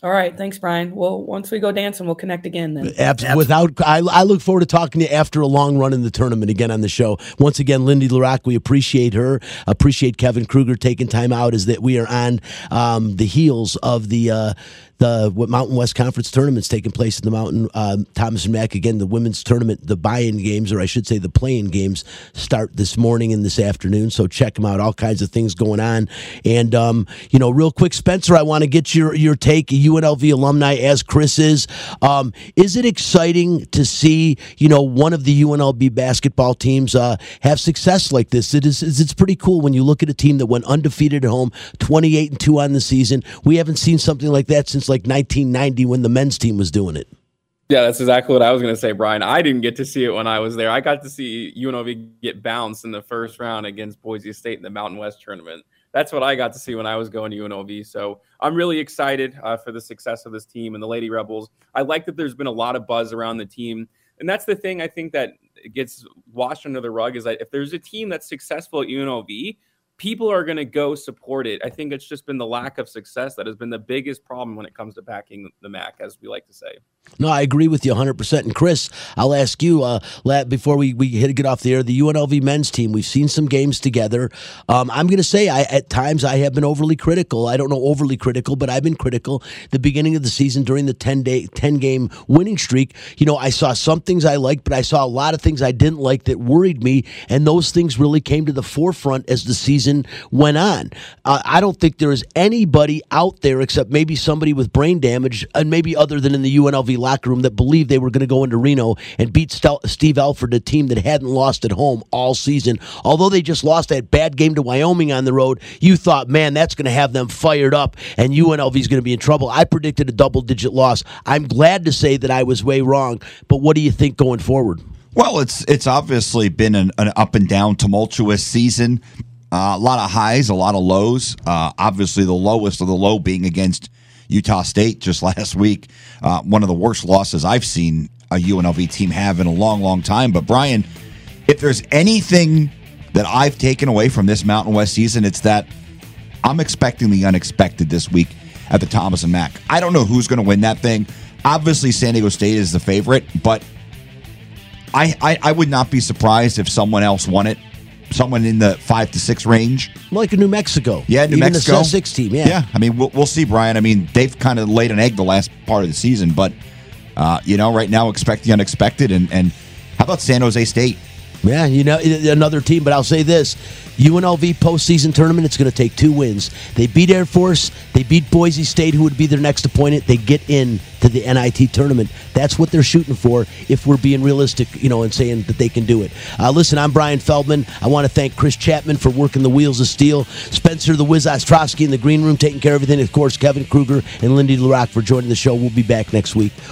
All right, thanks, Brian. Well, once we go dancing, we'll connect again then. Absolutely. Without, I, I look forward to talking to you after a long run in the tournament again on the show. Once again, Lindy La Rocque, we appreciate her. Appreciate Kevin Kruger taking time out. Is that we are on um, the heels of the. Uh, the Mountain West Conference tournaments taking place in the Mountain um, Thomas and Mack again. The women's tournament, the buy-in games, or I should say, the play-in games, start this morning and this afternoon. So check them out. All kinds of things going on. And um, you know, real quick, Spencer, I want to get your your take. UNLV alumni, as Chris is. Um, is it exciting to see you know one of the UNLV basketball teams uh, have success like this? It is. It's pretty cool when you look at a team that went undefeated at home, twenty-eight and two on the season. We haven't seen something like that since like 1990 when the men's team was doing it. Yeah, that's exactly what I was going to say, Brian. I didn't get to see it when I was there. I got to see UNLV get bounced in the first round against Boise State in the Mountain West tournament. That's what I got to see when I was going to UNLV. So I'm really excited uh, for the success of this team and the Lady Rebels. I like that there's been a lot of buzz around the team. And that's the thing I think that gets washed under the rug is that if there's a team that's successful at UNLV, people are going to go support it. I think it's just been the lack of success that has been the biggest problem when it comes to backing the Mac, as we like to say. No, I agree with you 100%. And Chris, I'll ask you uh, before we, we hit get off the air, the UNLV men's team, we've seen some games together. Um, I'm going to say I, at times I have been overly critical. I don't know overly critical, but I've been critical. The beginning of the season during the 10 day, 10 game winning streak, you know, I saw some things I liked, but I saw a lot of things I didn't like that worried me. And those things really came to the forefront as the season went on. Uh, I don't think there is anybody out there except maybe somebody with brain damage and maybe other than in the UNLV locker room that believed they were going to go into Reno and beat Steve Alford, a team that hadn't lost at home all season. Although they just lost that bad game to Wyoming on the road, you thought, man, that's going to have them fired up and UNLV is going to be in trouble. I predicted a double digit loss. I'm glad to say that I was way wrong, but what do you think going forward? Well, it's it's obviously been an, an up and down, tumultuous season. Uh, a lot of highs, a lot of lows. Uh, obviously, the lowest of the low being against Utah State just last week. Uh, one of the worst losses I've seen a UNLV team have in a long, long time. But Brian, if there's anything that I've taken away from this Mountain West season, it's that I'm expecting the unexpected this week at the Thomas and Mack. I don't know who's going to win that thing. Obviously, San Diego State is the favorite, but I, I, I would not be surprised if someone else won it someone in the five to six range, like New Mexico. Yeah, New Even Mexico. The six team. Yeah, yeah. I mean, we'll, we'll see, Brian. I mean, they've kind of laid an egg the last part of the season, but uh, you know, right now expect the unexpected. And and how about San Jose State? Yeah, you know, another team, but I'll say this UNLV postseason tournament, it's going to take two wins. They beat Air Force, they beat Boise State, who would be their next opponent. They get in to the NIT tournament. That's what they're shooting for if we're being realistic, you know, and saying that they can do it. Uh, listen, I'm Brian Feldman. I want to thank Chris Chapman for working the wheels of steel, Spencer the Wiz Ostrowski in the green room taking care of everything, of course, Kevin Kruger and Lindy La Rocque for joining the show. We'll be back next week.